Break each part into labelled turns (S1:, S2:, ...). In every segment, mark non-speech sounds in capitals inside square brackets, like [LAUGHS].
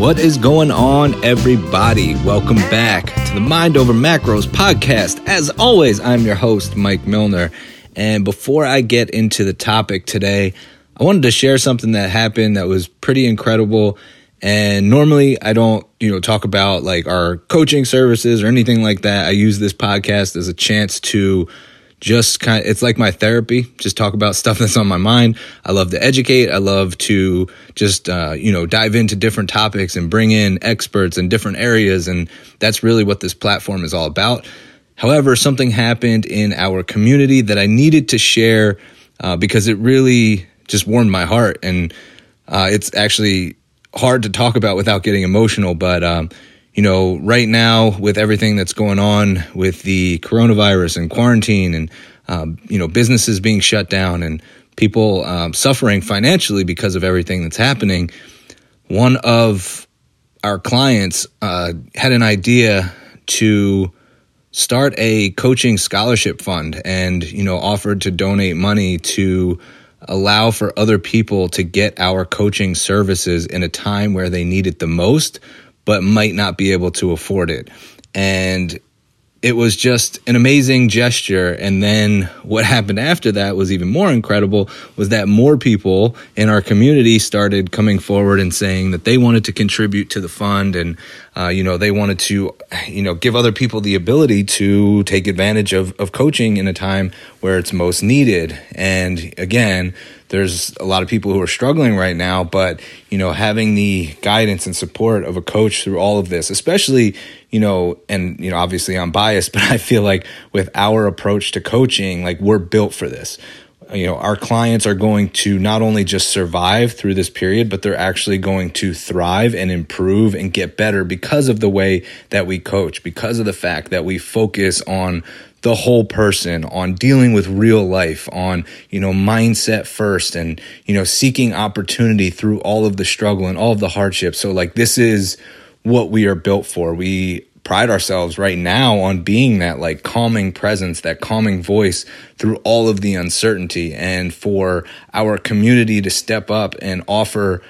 S1: What is going on, everybody? Welcome back to the Mind Over Macros podcast. As always, I'm your host, Mike Milner. And before I get into the topic today, I wanted to share something that happened that was pretty incredible. And normally I don't, you know, talk about like our coaching services or anything like that. I use this podcast as a chance to just kind of, it's like my therapy, just talk about stuff that's on my mind. I love to educate. I love to just, uh, you know, dive into different topics and bring in experts in different areas. And that's really what this platform is all about. However, something happened in our community that I needed to share uh, because it really just warmed my heart. And uh, it's actually hard to talk about without getting emotional, but, um, you know, right now with everything that's going on with the coronavirus and quarantine and, um, you know, businesses being shut down and people um, suffering financially because of everything that's happening, one of our clients uh, had an idea to start a coaching scholarship fund and, you know, offered to donate money to allow for other people to get our coaching services in a time where they need it the most but might not be able to afford it. And it was just an amazing gesture and then what [LAUGHS] happened after that was even more incredible was that more people in our community started coming forward and saying that they wanted to contribute to the fund and uh, you know they wanted to you know give other people the ability to take advantage of, of coaching in a time where it's most needed and again there's a lot of people who are struggling right now, but you know, having the guidance and support of a coach through all of this, especially, you know, and you know, obviously I'm biased, [LAUGHS] but I feel like with our approach to coaching, like we're built for this. You know, our clients are going to not only just survive through this period, but they're actually going to thrive and improve and get better because of the way that we coach, because of the fact that we focus on the whole person on dealing with real life on you know mindset first and you know seeking opportunity through all of the struggle and all of the hardship. So like this is what we are built for. We pride ourselves right now on being that like calming presence that calming voice through all of the uncertainty. And for our community to step up and offer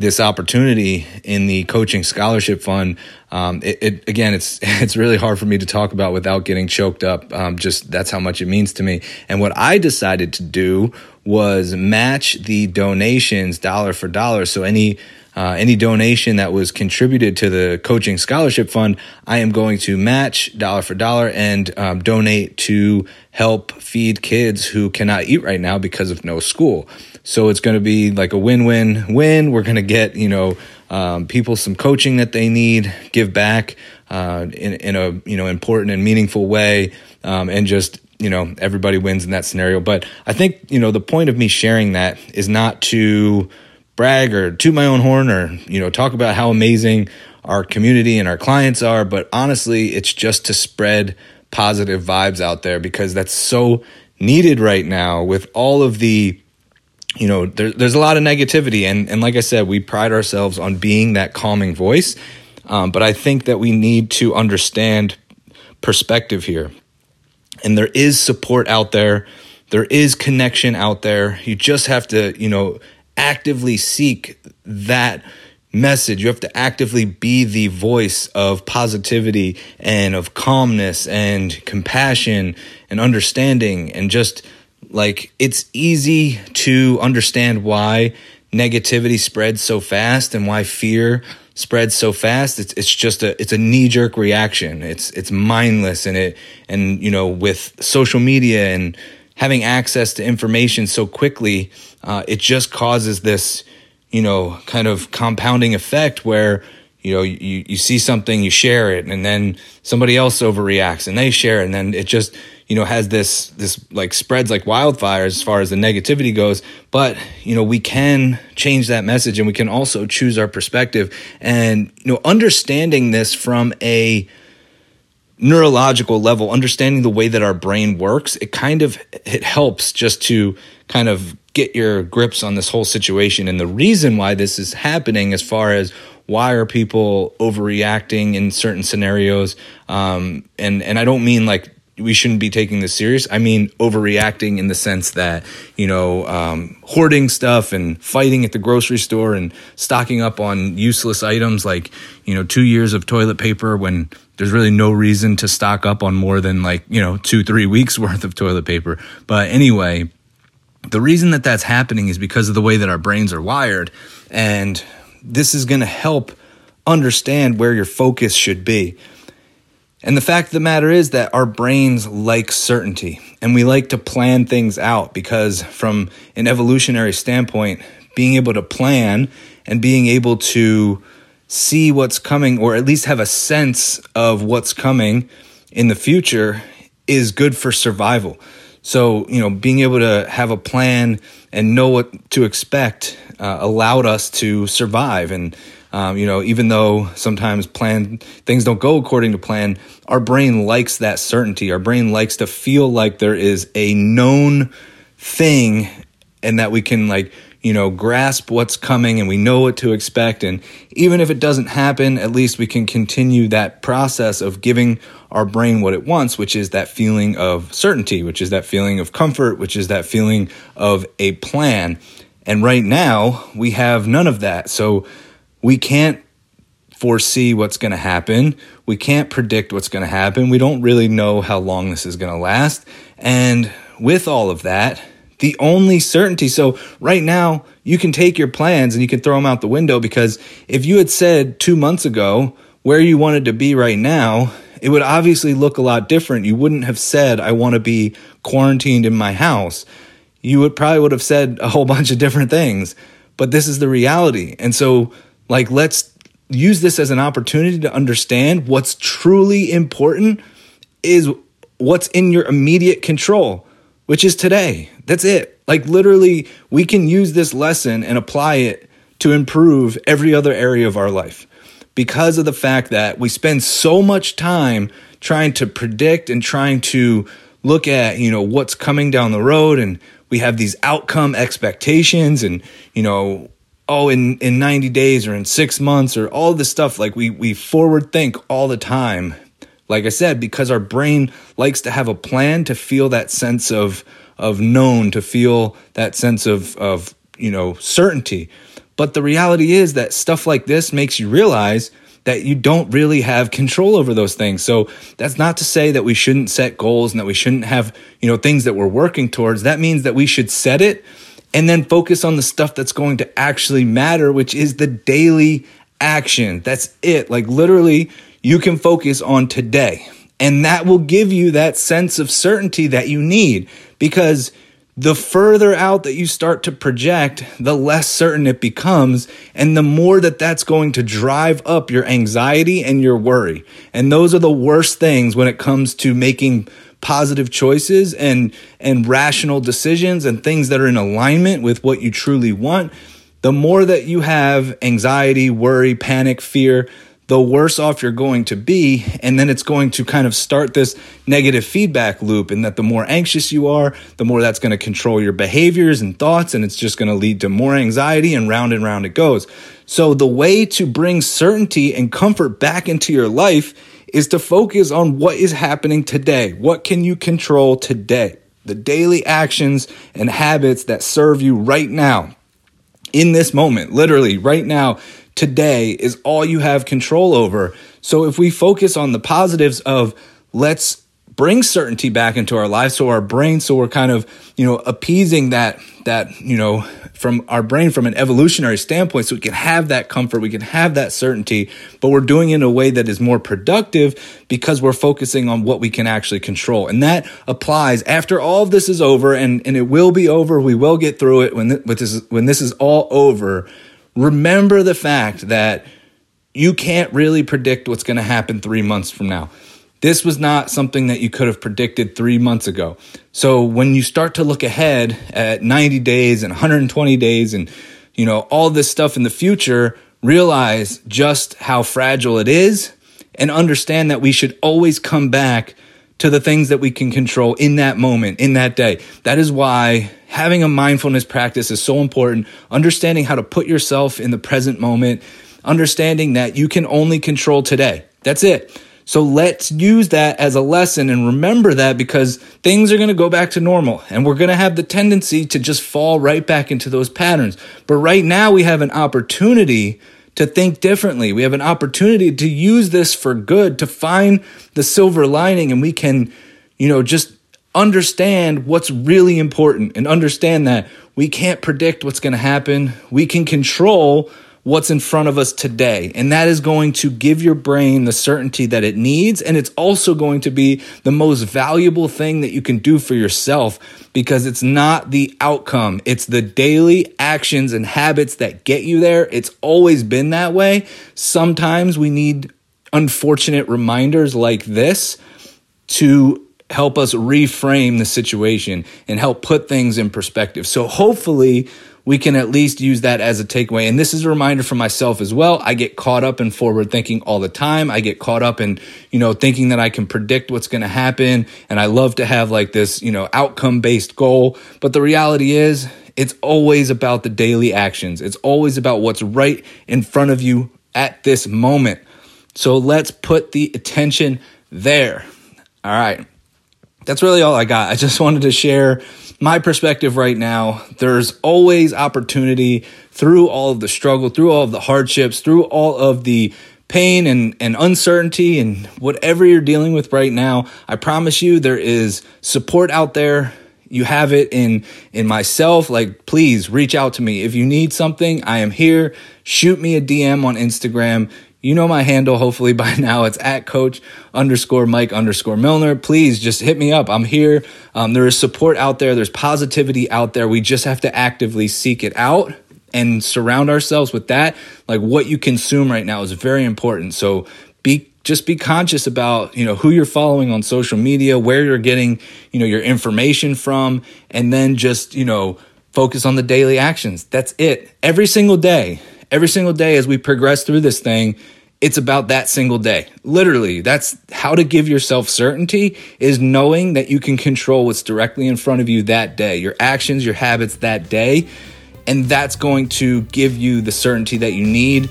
S1: this opportunity in the coaching scholarship fund um, it, it, again it's [LAUGHS] it's really hard for me to talk about without getting choked up. Um, just that's how much it means to me. And what i decided to do was match the donations dollar for dollar. So any uh, any donation that was contributed to the coaching scholarship fund, I am going to match dollar for dollar and um, donate to help feed kids who cannot eat right now because of no school. So it's going to be like a win-win win. We're going to get you know um, people some coaching that they need, give back uh, in in a you know important and meaningful way, um, and just you know everybody wins in that scenario. But I think you know the point of me sharing that is not to brag or toot my own horn or you know talk about how amazing our community and our clients are, but honestly, it's just to spread positive vibes out there because that's so needed right now with all of the you know, there, there's a lot of negativity. And, and like I said, we pride ourselves on being that calming voice. Um, but I think that we need to understand perspective here. And there is support out there, there is connection out there. You just have to, you know, actively seek that message. You have to actively be the voice of positivity and of calmness and compassion and understanding and just like it's easy to understand why negativity spreads so fast and why fear spreads so fast. It's it's just a it's a knee jerk reaction. It's it's mindless and it and you know with social media and having access to information so quickly, uh, it just causes this you know kind of compounding effect where you know you, you see something you share it and then somebody else overreacts and they share it and then it just you know has this this like spreads like wildfire as far as the negativity goes. But you know we can change that message and we can also choose our perspective. And you know understanding this from a neurological level understanding the way that our brain works it kind of it helps just to kind of get your grips on this whole situation. And the reason why this is happening as far as why are people overreacting in certain scenarios um, and and i don't mean like we shouldn't be taking this serious. I mean, overreacting in the sense that, you know, um, hoarding stuff and fighting at the grocery store and stocking up on useless items like, you know, two years of toilet paper when there's really no reason to stock up on more than like, you know, two, three weeks [LAUGHS] worth of toilet paper. But anyway, the reason that that's happening is because of the way that our brains are wired. And this is going to help understand where your focus should be. And the fact of the matter is that our brains like certainty and we like to plan things out because, from an evolutionary standpoint, being able to plan and being able to see what's coming or at least have a sense of what's coming in the future is good for survival. So, you know, being able to have a plan and know what to expect uh, allowed us to survive. And um, you know, even though sometimes plan things don't go according to plan, our brain likes that certainty. Our brain likes to feel like there is a known thing and that we can like you know grasp what's coming and we know what to expect. And even if it doesn't happen at least we can continue that process of giving our brain what it wants which is that feeling of certainty which is that feeling of comfort which is that feeling of a plan and right now we have none of that so we can't foresee what's going to happen. We can't predict what's going to happen. We don't really know how long this is going to last. And with all of that, the only certainty. So, right now, you can take your plans and you can throw them out the window because if you had said two months ago where you wanted to be right now, it would obviously look a lot different. You wouldn't have said, I want to be quarantined in my house. You would probably would have said a whole [LAUGHS] bunch of different things. But this is the reality. And so, like, let's use this as an opportunity to understand what's truly important is what's in your immediate control, which is today. That's it. Like, literally, we can use this lesson and apply it to improve every other area of our life because of the fact that we spend so much time trying to predict and trying to look at, you know, what's coming down the road and we have these outcome expectations and, you know, oh in in 90 days or in 6 months or all this stuff like we we forward think all the time. Like i said because our brain likes to have a plan to feel that sense of of known to feel that sense of of you know certainty. But the reality is that stuff like this makes you realize that you don't really have control over those things. So that's not to say that we shouldn't set goals and that we shouldn't have, you know, things that we're working towards. That means that we should set it and then focus on the stuff that's going to actually matter, which is the daily action. That's it. Like literally, you can focus on today. And that will give you that sense of certainty that you need because the further out that you start to project, the less certain it becomes. And the more that that's going to drive up your anxiety and your worry. And those are the worst things when it comes to making positive choices and and rational decisions and things that are in alignment with what you truly want, the more that you have anxiety, worry, panic, fear, the worse off you're going to be. And then it's going to kind of start this negative feedback loop. And that the more anxious you are, the more that's going to control your behaviors and thoughts. And it's just going to lead to more anxiety and round and round it goes. So the way to bring certainty and comfort back into your life is to focus on what is happening today. What can you control today? The daily actions and habits that serve you right now, in this moment, literally right now, today is all you have control over. So if we focus on the positives of let's bring certainty back into our lives so our brain so we're kind of you know appeasing that that you know from our brain from an evolutionary standpoint so we can have that comfort we can have that certainty but we're doing it in a way that is more productive because we're focusing on what we can actually control and that applies after all of this is over and and it will be over we will get through it when this when this is all over remember the fact that you can't really predict what's going to happen 3 months from now this was not something that you could have predicted three months ago. So when you start to look ahead at 90 days and 120 days and, you know, all this stuff in the future, realize just how fragile it is and understand that we should always come back to the things that we can control in that moment, in that day. That is why having a mindfulness practice is so important. Understanding how to put yourself in the present moment, understanding that you can only control today. That's it. So let's use that as a lesson and remember that because things are going to go back to normal and we're going to have the tendency to just fall right back into those patterns. But right now we have an opportunity to think differently. We have an opportunity to use this for good, to find the silver lining and we can, you know, just understand what's really important and understand that we can't predict what's going to happen. We can control what's in front of us today. And that is going to give your brain the certainty that it needs. And it's also going to be the most valuable thing that you can do for yourself because it's not the outcome, it's the daily actions and habits that get you there. It's always been that way. Sometimes we need unfortunate reminders like this to help us reframe the situation and help put things in perspective. So hopefully, we can at least use that as a takeaway. And this is a reminder for myself as well. I get caught up in forward thinking all the time. I get caught up in, you know, thinking that I can predict what's going to happen. And I love to have like this, you know, outcome based goal. But the reality is, it's always about the daily actions. It's always about what's right in front of you at this moment. So let's put the attention there. All right. That's really all I got. I just [LAUGHS] wanted to share my perspective right now, there's always opportunity through all of the struggle, through all of the hardships, through all of the pain and, and uncertainty and whatever you're dealing with right now. I promise you there is support out there. You have it in in myself. Like, please reach out to me. If you need something, I am here. Shoot me a DM on Instagram. You know my handle, hopefully [LAUGHS] by now. It's at coach underscore Mike underscore Milner. Please just hit me up. I'm here. Um, there is support out there, there's positivity out there. We just have to actively seek it out and surround ourselves with that. Like what you consume right now is very important. So be just be conscious about you know who you're following on social media where you're getting you know your information from and then just you know focus on the daily actions that's it every single day every single day as we progress through this thing, it's about that single day. Literally, that's how to give yourself certainty is knowing that you can control what's directly in front of you that day, your actions, your habits that day. And that's going to give you the certainty that you need.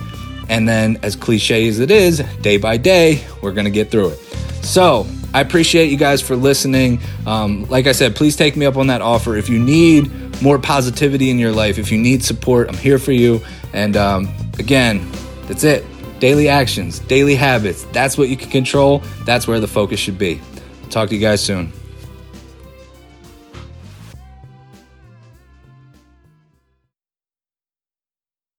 S1: And then, as cliche as it is, day by day, we're going to get through it. So, I appreciate you guys for listening. Um, like I said, please take me up on that offer. If you need more positivity in your life, if you need support, I'm here for you. And um, again, that's it. Daily actions, daily habits. That's what you can control. That's where the focus should be. Talk to you guys soon.